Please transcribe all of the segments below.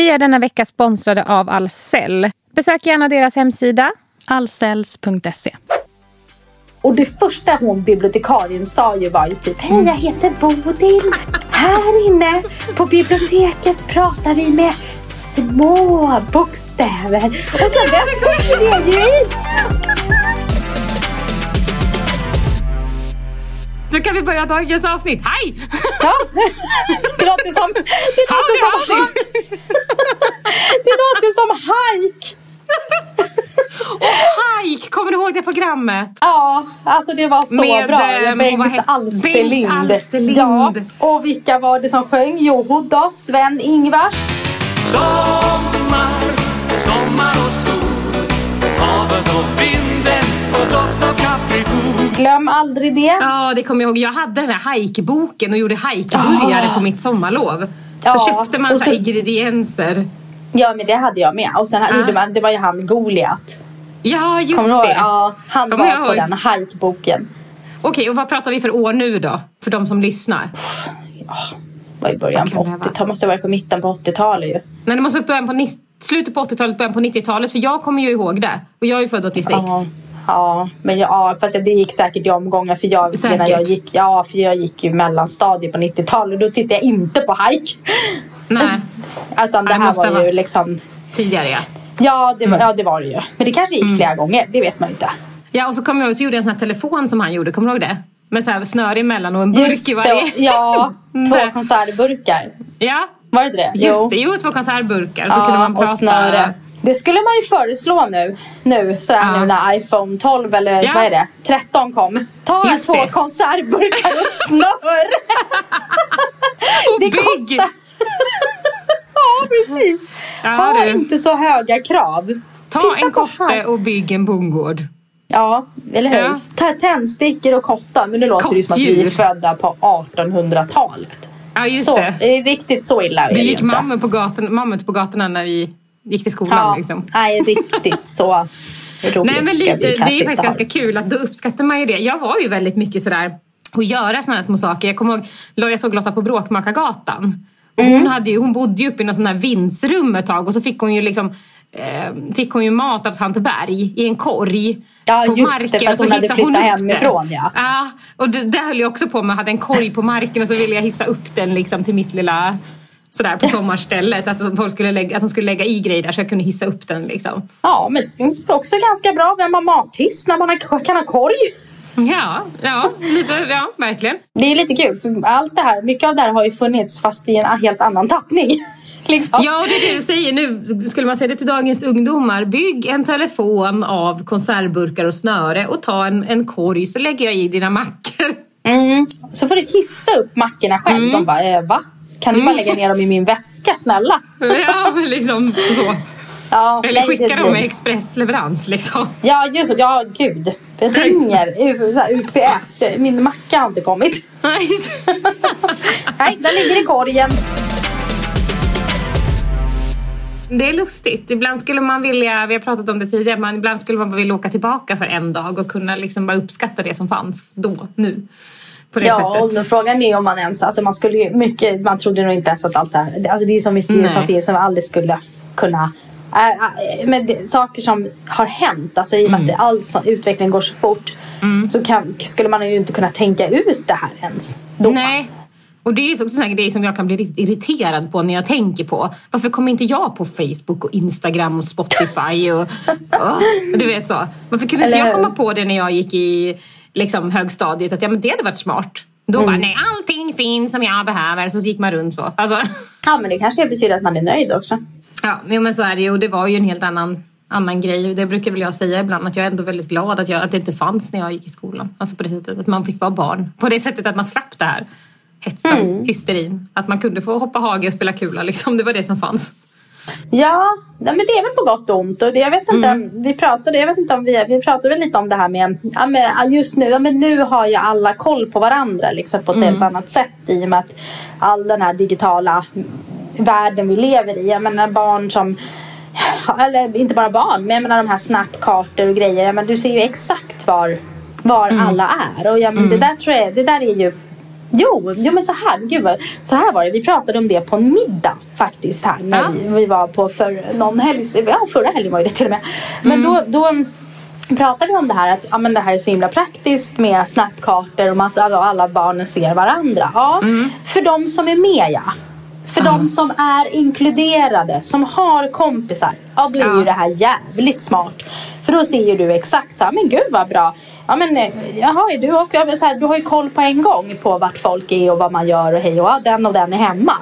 Vi är denna vecka sponsrade av Ahlsell. Besök gärna deras hemsida. Allcells.se Och det första hon bibliotekarien sa ju var ju typ Hej jag heter Bodil. Här inne på biblioteket pratar vi med små bokstäver. Och sen började jag ju i. Då kan vi börja dagens avsnitt. Hej! Ja. Det låter som, det låter som, Howdy, det låter som hajk. Hike! Kommer du ihåg det programmet? Ja, alltså det var så Med, bra. ehm, Bengt Alsterlind. Bengt Alsterlind. Ja, och vilka var det som sjöng? Jo då, Sven-Ingvars. Sommar, sommar och sol Havet och vinden Glöm aldrig det. Ja, det kommer jag ihåg. Jag hade den här hajkboken och gjorde hajkburgare Ah. på mitt sommarlov. Så Ja, köpte man så så- ingredienser. Ja, men det hade jag med. Och sen Ja. gjorde man, det var ju han Goliat. Ja, just Kommer det. Ja, han Kommer var på den hajkboken. Okej, och vad pratar vi för år nu då? För de som lyssnar. var i början på kan det ha 80-talet. måste ha varit på mitten på 80-talet ju. Nej, det måste vara början på ni- slutet på 80-talet, början på 90-talet. För jag kommer ju ihåg det. Och jag är ju född 86. Ja, ja, men jag, ja, fast det gick säkert i omgångar för jag, Säkert. när jag gick, ja, för jag gick ju mellanstadiet på 90-talet och då tittade jag inte på hajk. Nej, Utan det det här var ju liksom, tidigare ja. ja det, var, Mm. ja det var det ju. Men det kanske gick flera gånger, det vet man ju inte. Ja, och så kommer jag ihåg, så gjorde jag en sån här telefon som han gjorde. Kommer du ihåg det? Med så här snöre emellan och en burk Just i det, varje. ja, två Nej. konservburkar. Ja, Var det inte det? just det. Jo, två konservburkar. Så Ja, kunde man och prata. snöre. Det skulle man ju föreslå nu. Nu, så här Ja. nu när iPhone 12 eller Ja. vad är det? 13 kom. Ta Just två det. konservburkar och snör. Och det bygg! kostar. ja, precis. Ja, ha du. inte så höga krav. Ta Titta en kotte och bygg en bondgård. Ja, eller hur? Ja. Ta tändstickor och kottar. Men nu låter det ju som att vi är Kottdjur. födda på 1800-talet. Ja, just Så, det. är det riktigt så illa är Vi det gick inte. mammut på, mammut på gatorna när vi gick till skolan. Ja, Liksom. nej, riktigt så roligt Nej, men lite, det är faktiskt ha. ganska kul att då uppskattar man ju det. Jag var ju väldigt mycket sådär att göra sådana här små saker. Jag kommer ihåg, jag såg Lotta på Bråkmakargatan. Och Mm. hon, hade ju, hon bodde ju uppe i något sånt här vindsrum ett tag och så fick hon ju liksom eh, fick hon ju mat av tant Berg i en korg Ja, på just det, marken för att och så hon hade hon flyttat hemifrån, ja. ja och det, det höll jag också på med. Jag hade en korg på marken och så ville jag hissa upp den liksom till mitt lilla sådär på sommarstället. Att, folk skulle lägga, att de skulle lägga i grejer där så jag kunde hissa upp den liksom. Ja, men det är också ganska bra. Vem har mathiss när man kan ha korg? Ja, ja, lite, ja, verkligen. Det är lite kul, för allt det här, mycket av det här har ju funnits fast i en helt annan tappning. liksom. Ja, och det är det du säger nu. Skulle man säga det till dagens ungdomar. Bygg en telefon av konservburkar och snöre och ta en, en korg så lägger jag i dina mackor. Mm. Så får du hissa upp mackorna själv. Mm. De bara, eh, va? Kan du bara lägga ner dem i min väska, snälla? Ja, liksom så. Ja, Eller nej, skicka dem med expressleverans liksom. Ja, ju, ja gud. Det ringer UPS. Min macka har inte kommit. Nej. Nej, den ligger i korgen. Det är lustigt. Ibland skulle man vilja, vi har pratat om det tidigare, men ibland skulle man vilja åka tillbaka för en dag och kunna liksom bara uppskatta det som fanns då, nu. På det Ja, och sättet. frågan är om man ens, alltså man skulle ju mycket, man trodde nog inte ens att allt det här, alltså det är så mycket Nej. som finns som man aldrig skulle kunna Äh, äh, men det, saker som har hänt, alltså i och med Mm. att all utveckling går så fort så kan, skulle man ju inte kunna tänka ut det här ens. Då. Nej. Och det är också en grej som jag kan bli riktigt irriterad på när jag tänker på. Varför kommer inte jag på Facebook och Instagram och Spotify och... Åh, du vet så. Varför kunde inte Eller jag hur? komma på det när jag gick i liksom, högstadiet? Att ja, men det hade varit smart. Då Mm. bara, nej allting finns som jag behöver. Så gick man runt så. Alltså, Ja men det kanske betyder att man är nöjd också. ja, men så är det ju. Och det var ju en helt annan, annan grej. Det brukar väl jag säga ibland. Att jag är ändå väldigt glad att, jag, att det inte fanns när jag gick i skolan. Alltså på det sättet. Att man fick vara barn. På det sättet att man slapp det här hetsen, Mm. hysterin. Att man kunde få hoppa hage och spela kula liksom. Det var det som fanns. Ja, men det är väl på gott och ont. Och det, jag vet inte, Mm. vi pratade, jag vet inte om vi, vi pratade väl lite om det här med, ja, ja, just nu, ja, men nu har ju alla koll på varandra liksom, på ett Mm. helt annat sätt i och med att all den här digitala världen vi lever i. Jag menar barn som eller inte bara barn, men jag menar de här snapkartor och grejer. Menar, du ser ju exakt var, var Mm. alla är. Och jag, men det, där tror jag, det där är ju Jo, jo men så här, gud vad, så här var det. Vi pratade om det på en middag faktiskt här när Ja. vi, vi var på för någon helg, ja förra helgen var det till och med. Men Mm. då, då pratade vi om det här att ja, men det här är så himla praktiskt med snapkartor och massa, alltså, alla barnen ser varandra. Ja, Mm. för de som är med ja. För de som är inkluderade, som har kompisar, ja då är Ja. ju det här jävligt smart. För då ser ju du exakt så här, men gud vad bra. Ja men eh, jaha, du, och, ja, men så här, du har ju koll på en gång på vart folk är och vad man gör och hej och ja, den och den är hemma.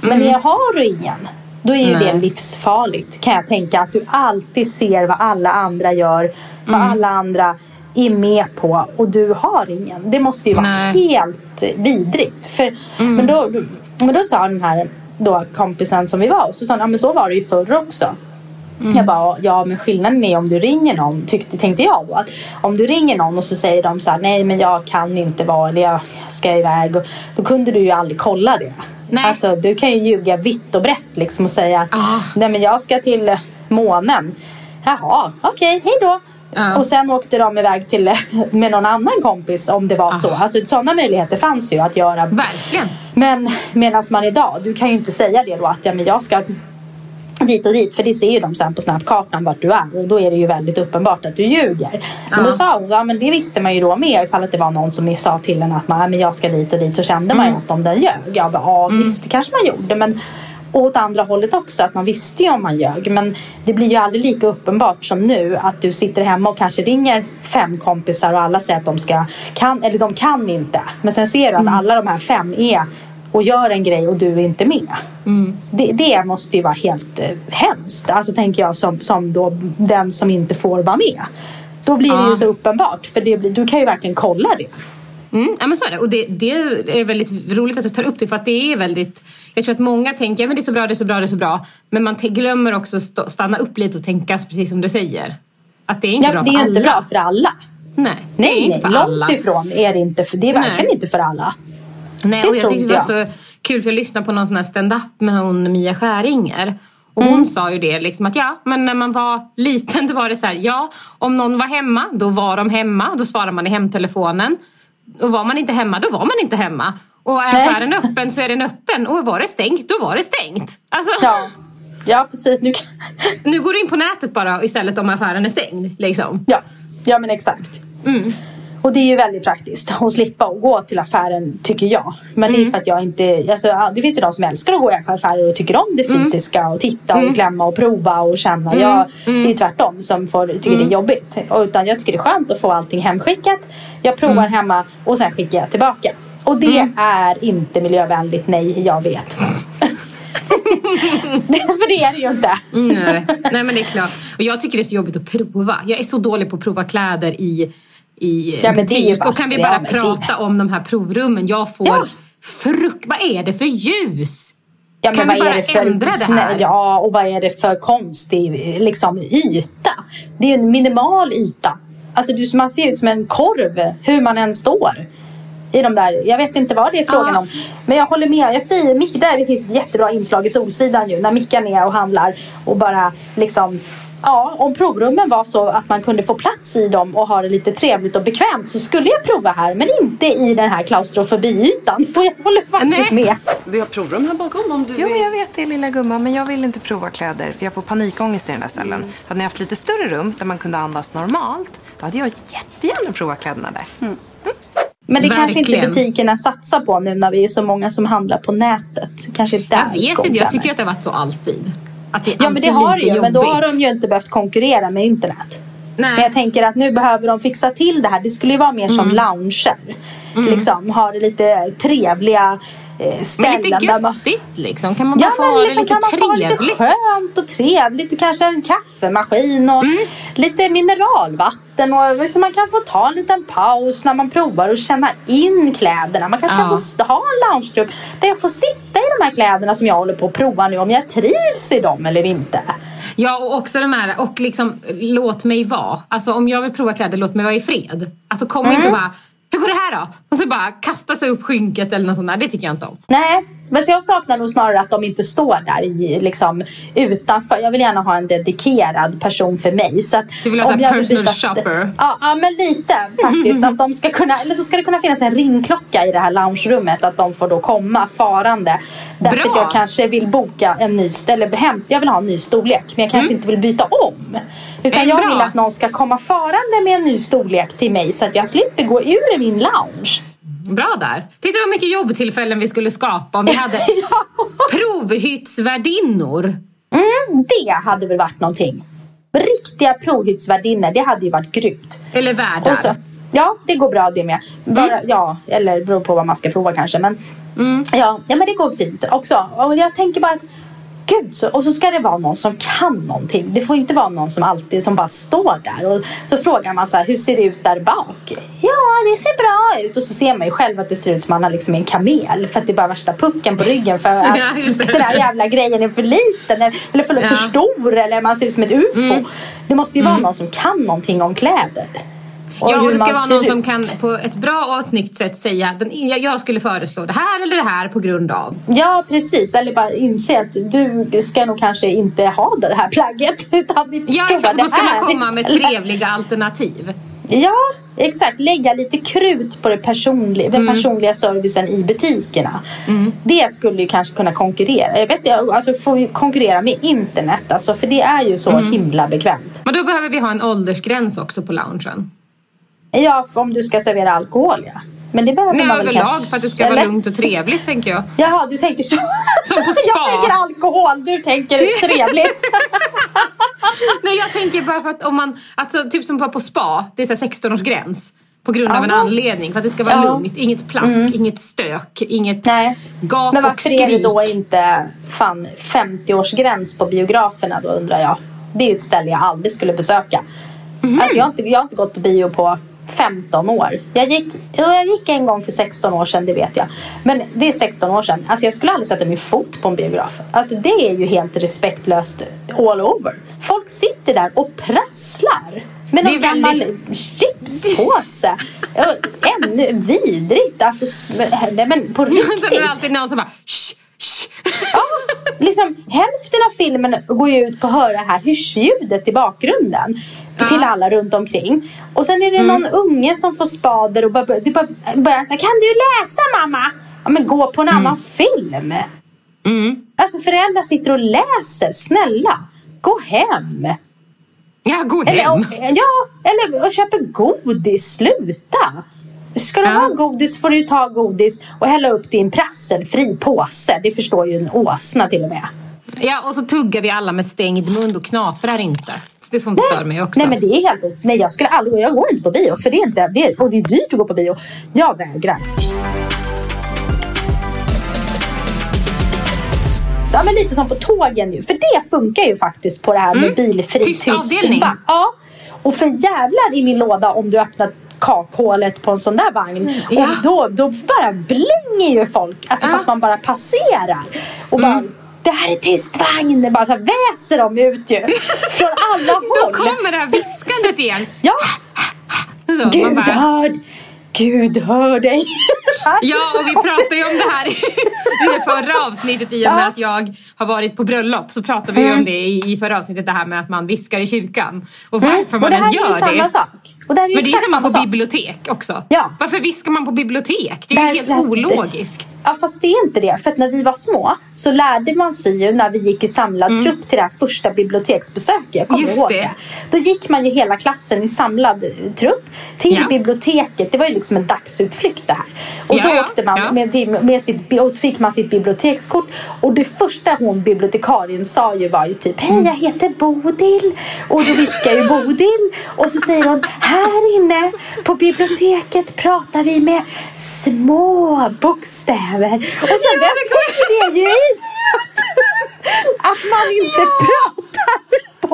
Men är, har du ingen, då är ju Nej. det livsfarligt kan jag tänka. Att du alltid ser vad alla andra gör, vad alla andra är med på och du har ingen. Det måste ju vara Nej. helt vidrigt. För, men, då, men då sa den här då, kompisen som vi var hos, så sa han, ja men så var det ju förr också. Jag bara, ja men skillnaden är om du ringer någon, tyckte, tänkte jag då. Att om du ringer någon och så säger de så här, nej men jag kan inte vara, eller jag ska iväg. Och, då kunde du ju aldrig kolla det. Nej. Alltså du kan ju ljuga vitt och brett liksom och säga att, Ah. nej men jag ska till eh, månen. Jaha, okej, hej då. Ja. Och sen åkte de iväg till, med någon annan kompis om det var så. Ah. Alltså sådana möjligheter fanns ju att göra. Verkligen. Men medan man idag, du kan ju inte säga det då att ja, men jag ska dit och dit. För det ser ju de sen på snapkartan vart du är. Och då är det ju väldigt uppenbart att du ljuger. Men Ja. då sa hon, ja men det visste man ju då med ifall att det var någon som sa till en att man, men jag ska dit och dit. Så kände man ju att om den ljög. Jag bara, ja visst det kanske man gjorde. Men och åt andra hållet också, att man visste ju om man ljög. Men det blir ju aldrig lika uppenbart som nu att du sitter hemma och kanske ringer fem kompisar och alla säger att de ska, kan, eller de kan inte. Men sen ser du att alla de här fem är och gör en grej och du är inte med. Det, det måste ju vara helt eh, hemskt. Alltså tänker jag som, som då den som inte får vara med. Då blir det Ja. ju så uppenbart. För det blir, du kan ju verkligen kolla det. Mm, ja men så är det. Och det, det är väldigt roligt att du tar upp det för att det är väldigt... Jag tror att många tänker att det är så bra, det är så bra, det är så bra. Men man glömmer också st- stanna upp lite och tänka precis som du säger. Att det är inte Ja, bra för det för är alla. inte bra för alla. Nej, det är Nej, inte nej för långt alla. ifrån är det inte. För, det är verkligen Nej. inte för alla. Nej, Det och jag tyckte det var jag. så kul för jag lyssnade på någon sån här stand-up med hon Mia Skäringer. Och Mm. hon sa ju det liksom att ja, men när man var liten då var det så här, ja, om någon var hemma, då var de hemma. Då svarade man i hemtelefonen. Och var man inte hemma, då var man inte hemma. Och är affären öppen så är den öppen. Och var det stängt, då var det stängt. Alltså, Ja, ja precis. Nu nu går du in på nätet bara istället om affären är stängd. Liksom. ja. ja, men exakt. Mm. Och det är ju väldigt praktiskt att slippa att gå till affären tycker jag. Men det är för att jag inte, alltså, det finns ju de som älskar att gå i affärer och tycker om det fysiska och titta och klämma och prova och känna. Jag det är ju tvärtom som får, tycker det är jobbigt. Och, utan jag tycker det är skönt att få allting hemskickat. Jag provar hemma och sen skickar jag tillbaka. Och det är inte miljövänligt, nej jag vet. för det är det ju inte. Nej. Nej men det är klart. Och jag tycker det är så jobbigt att prova. Jag är så dålig på att prova kläder i, i Ja, det bara- Och kan vi ja, bara det- prata om de här provrummen. Jag får Ja. frukt... Vad är det för ljus? Ja, Kan vi är bara det för, ändra det här? Ja, och vad är det för konstig liksom, yta? Det är en minimal yta. Alltså du, man ser ut som en korv hur man än står. I de där, jag vet inte vad det är frågan Ja. om. Men jag håller med. Jag säger, Mick, där det finns ett jättebra inslag i Solsidan ju. När Mickan är och handlar och bara liksom Ja, om provrummen var så att man kunde få plats i dem och ha det lite trevligt och bekvämt så skulle jag prova här men inte i den här klaustrofobiytan. Och jag håller faktiskt Nej. med. Vi har provrum här bakom om du Jo, vill. jag vet det lilla gumman, men jag vill inte prova kläder för jag får panikångest i den där cellen. Hade ni haft lite större rum där man kunde andas normalt, då hade jag jättegärna provat kläderna där. Men det kanske inte Verkligen. butikerna satsar på nu när vi är så många som handlar på nätet. Kanske där Jag vet inte, jag tycker att det har varit så alltid. Att det är Ja men det har det ju, men då har de ju inte behövt konkurrera med internet. Men Nej. jag tänker att nu behöver de fixa till det här. Det skulle ju vara mer Mm. som lounger. Liksom, ha det lite trevliga ställen. Men lite göttigt liksom. Kan man bara Ja få men ha det liksom lite kan man få lite trevligt? skönt och trevligt och kanske en kaffemaskin och Mm. lite mineralvatten och liksom man kan få ta en liten paus när man provar och känna in kläderna. Man kanske Ja. kan få ha en loungegrupp där jag får sitta i de här kläderna som jag håller på att prova nu om jag trivs i dem eller inte. Ja och också de här, och liksom låt mig vara. Alltså om jag vill prova kläder, låt mig vara i fred. Alltså kom Mm. inte bara hur går det här då? Och så bara kasta sig upp skynket eller något sånt där. Det tycker jag inte om. Nej, men så jag saknar nog snarare att de inte står där i, liksom, utanför. Jag vill gärna ha en dedikerad person för mig. Så att Du vill ha vill personal byta- shopper? Ja, ja, men lite faktiskt. att de ska kunna, eller så ska det kunna finnas en ringklocka i det här loungerummet. Att de får då komma farande. Därför Bra. att jag kanske vill boka en ny, eller jag vill ha en ny storlek. Men jag kanske inte vill byta om. Utan jag bra. vill att någon ska komma farande med en ny storlek till mig. Så att jag slipper gå ur min lounge. Bra där. Titta vad mycket jobbtillfällen vi skulle skapa om vi hade ja. provhyttsvärdinnor. Mm, det hade väl varit någonting. Riktiga provhyttsvärdinnor, det hade ju varit grymt. Eller värdar. Så, ja, det går bra det med. Bara, Ja, eller beror på vad man ska prova kanske. Men, ja, ja, men det går fint också. Och jag tänker bara att Gud, så, och så ska det vara någon som kan någonting. Det får inte vara någon som alltid som bara står där. Och så frågar man så här, hur ser det ut där bak? Ja, det ser bra ut. Och så ser man ju själv att det ser ut som man har liksom en kamel. För att det är bara värsta pucken på ryggen. För att Ja, den där jävla grejen är för liten. Eller, eller för, Ja. för stor. Eller man ser ut som ett ufo. Det måste ju vara någon som kan någonting om kläder. Ja, hur och det ska vara någon som ut. kan på ett bra och snyggt sätt säga den, jag, skulle föreslå det här eller det här på grund av. Ja, precis. Eller bara inse att du ska nog kanske inte ha det här plagget. Utan vi Ja, exakt. Då ska man komma med trevliga alternativ. Ja, exakt. Lägga lite krut på det personliga, den Mm. personliga servicen i butikerna. Det skulle ju kanske kunna konkurrera. Jag vet, alltså få ju konkurrera med internet. Alltså, för det är ju så Mm. himla bekvämt. Men då behöver vi ha en åldersgräns också på loungen. Ja, om du ska servera alkohol ja. Men det behöver Nej, man väl överlag kanske. för att det ska Eller? vara lugnt och trevligt tänker jag. Jaha, du tänker så. Som på spa. Jag tänker alkohol, du tänker trevligt. Nej jag tänker bara för att om man, alltså typ som på, spa, det är så här 16-årsgräns. På grund av en Ja. anledning. För att det ska vara Ja. lugnt. Inget plask, inget stök, inget Nej. gap Men och varför är det skrik. då inte fan 50-årsgräns på biograferna då undrar jag. Det är ju ett ställe jag aldrig skulle besöka. Mhm. Alltså jag, har inte, jag har inte gått på bio på 15 år. Jag gick, jag gick en gång för 16 år sedan, det vet jag. Men det är 16 år sedan. Alltså jag skulle aldrig sätta min fot på en biograf. Alltså det är ju helt respektlöst all over. Folk sitter där och prasslar. Med någon gammal väldigt- chipspåse. Ännu vidrigt. Alltså, nej men på Så det riktigt. är alltid någon som bara shh. Ja, liksom, hälften av filmen går ju ut på att höra här hysch-ljudet i bakgrunden. Till alla runt omkring. Och sen är det någon unge som får spader och bara, det bara börjar säga Kan du läsa mamma? Ja men gå på en annan film. Mm. Alltså föräldrar sitter och läser. Snälla, gå hem. Ja, gå Eller, hem. och, ja, eller och köper godis. Sluta. Ska du Ja. ha godis får du ta godis och hälla upp en prasselfri påse. Det förstår ju en åsna till och med. Ja, och så tuggar vi alla med stängd mun och knaprar inte. Det är sånt stör mig också. Nej men det är helt... Nej jag skulle aldrig... Jag går inte på bio för det är inte... Det är, och det är dyrt att gå på bio. Jag vägrar. Ja men lite som på tågen ju. För det funkar ju faktiskt på det här med bilfri Mm. Tyst avdelning. Ja. Och för jävlar i min låda om du öppnar kakhålet på en sån där vagn. Ja. Och då, då bara blänger ju folk. Alltså Ja. Mm. fast man bara passerar. Och bara... Det här är tyst vagn! Det bara så här väser de ut ju. Från alla Då håll. kommer det här viskandet igen. Ja, Så, Gud bara, hör, Gud hör dig. Ja, och vi pratade ju om det här i det förra avsnittet i och med att jag har varit på bröllop. Så pratade vi ju om det i, förra avsnittet, det här med att man viskar i kyrkan. Och varför Mm. Och man det ens här är ju gör samma det. sak. Och det är ju Men det är samma på sak. bibliotek också. Ja. Varför viskar man på bibliotek? Det är ju helt ologiskt. Ja fast det är inte det. För att när vi var små så lärde man sig ju när vi gick i samlad trupp till det här första biblioteksbesöket. Jag kommer Mm. Just ihåg det. det. Då gick man ju hela klassen i samlad trupp till Ja. biblioteket. Det var ju liksom en dagsutflykt det här. Och Ja, så ja, åkte man ja. med, till- med sitt, och fick man sitt bibliotekskort. Och det första hon bibliotekarien sa ju var ju typ Hej jag heter Bodil. Och då viskar ju Bodil. Och så säger hon Här inne på biblioteket pratar vi med små bokstäver. Och sen dess ligger det ju i att man inte pratar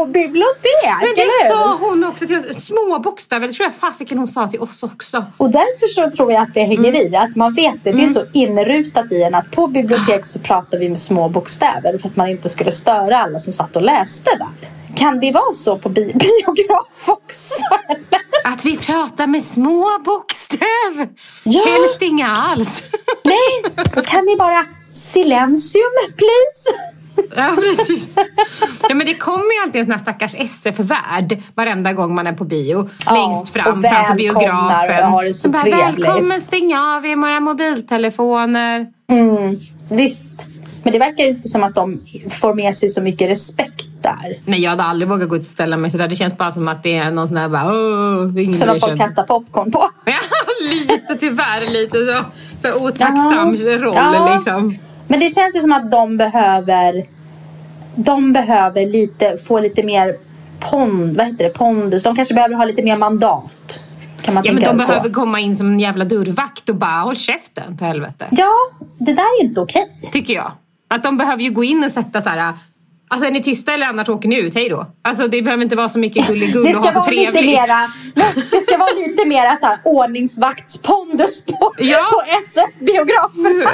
på bibliotek. Men det sa hon också till oss. Små bokstäver, det tror jag fasiken hon sa till oss också. Och därför så tror jag att det hänger Mm. i. Att man vet det. Det är så inrutat i en att på bibliotek så pratar vi med små bokstäver. För att man inte skulle störa alla som satt och läste där. Kan det vara så på bi- biograf också? eller? Att vi pratar med små bokstäver. Ja. Helst inga alls. Nej, då kan ni bara silensium please. Ja, precis. Ja, men det kommer ju alltid en sån här stackars SF-värd varenda gång man är på bio. Ja, längst fram framför biografen. och har det så Som bara, trevligt. Välkommen, stäng av er våra mobiltelefoner. Visst. Men det verkar inte som att de får med sig så mycket respekt där. Nej, jag hade aldrig vågat gå ut och ställa mig sådär. Det känns bara som att det är någon sån här bara, Åh, ingen bryr de om." kastar popcorn på. Ja, lite tyvärr. Lite så, så otacksam Ja. roll Ja. liksom. Men det känns ju som att de behöver de behöver lite, få lite mer pond, vad heter det, pondus. De kanske behöver ha lite mer mandat. Kan man Ja, men tänka de så? behöver komma in som en jävla dörrvakt och bara håll käften för helvete. Ja, det där är inte okej. Tycker jag. Att de behöver ju gå in och sätta så här. Alltså är ni tysta eller annars åker ni ut, hej då. Alltså det behöver inte vara så mycket gulligull och ha så trevligt. mera, det ska vara lite mera så här ordningsvaktspondus på, Ja. på SF-biograferna.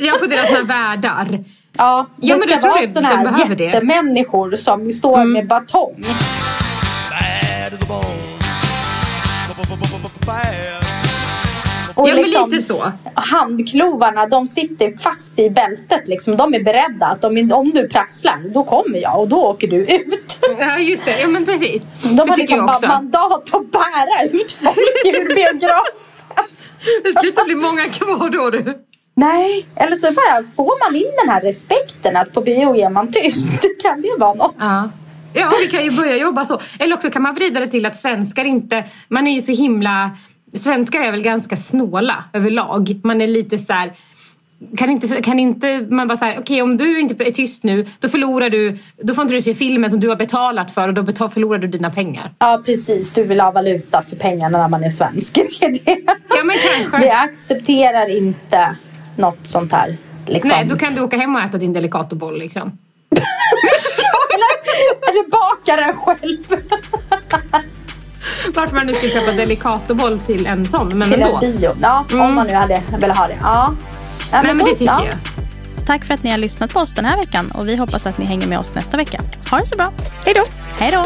Ja, på deras här världar. Ja, det Ja, men ska vara de här behöver det. Mm. jättemänniskor som står med batong. Liksom, lite så. Handklovarna de sitter fast i bältet. Liksom. De är beredda att om, om du prasslar, då kommer jag och då åker du ut. Ja, just det. Ja, men precis. De det har liksom bara mandat att bära ut folk ur biografen. Det ska inte bli många kvar då du. Nej, eller så bara får man in den här respekten att på bio är man tyst. Kan det vara något? Ja. Ja, vi kan ju börja jobba så. Eller också kan man vrida det till att svenskar inte... Man är ju så himla... Svenskar är väl ganska snåla överlag. Man är lite så här... Kan inte, kan inte man bara säga okej om du inte är tyst nu då förlorar du, då får inte du se filmen som du har betalat för och då betal, förlorar du dina pengar. Ja, precis. Du vill ha valuta för pengarna när man är svensk. Det är det. Ja men kanske. Vi accepterar inte något sånt här. Liksom. Nej, då kan du åka hem och äta din delicatoboll liksom. eller, eller baka den själv. Varför man nu skulle köpa delicatoboll till en sån, men till ändå. en bio. Ja, om man nu hade velat ha det. Ja. Nej men så, det tycker ja. jag. Tack för att ni har lyssnat på oss den här veckan och vi hoppas att ni hänger med oss nästa vecka. Ha det så bra. Hej då! Hej då!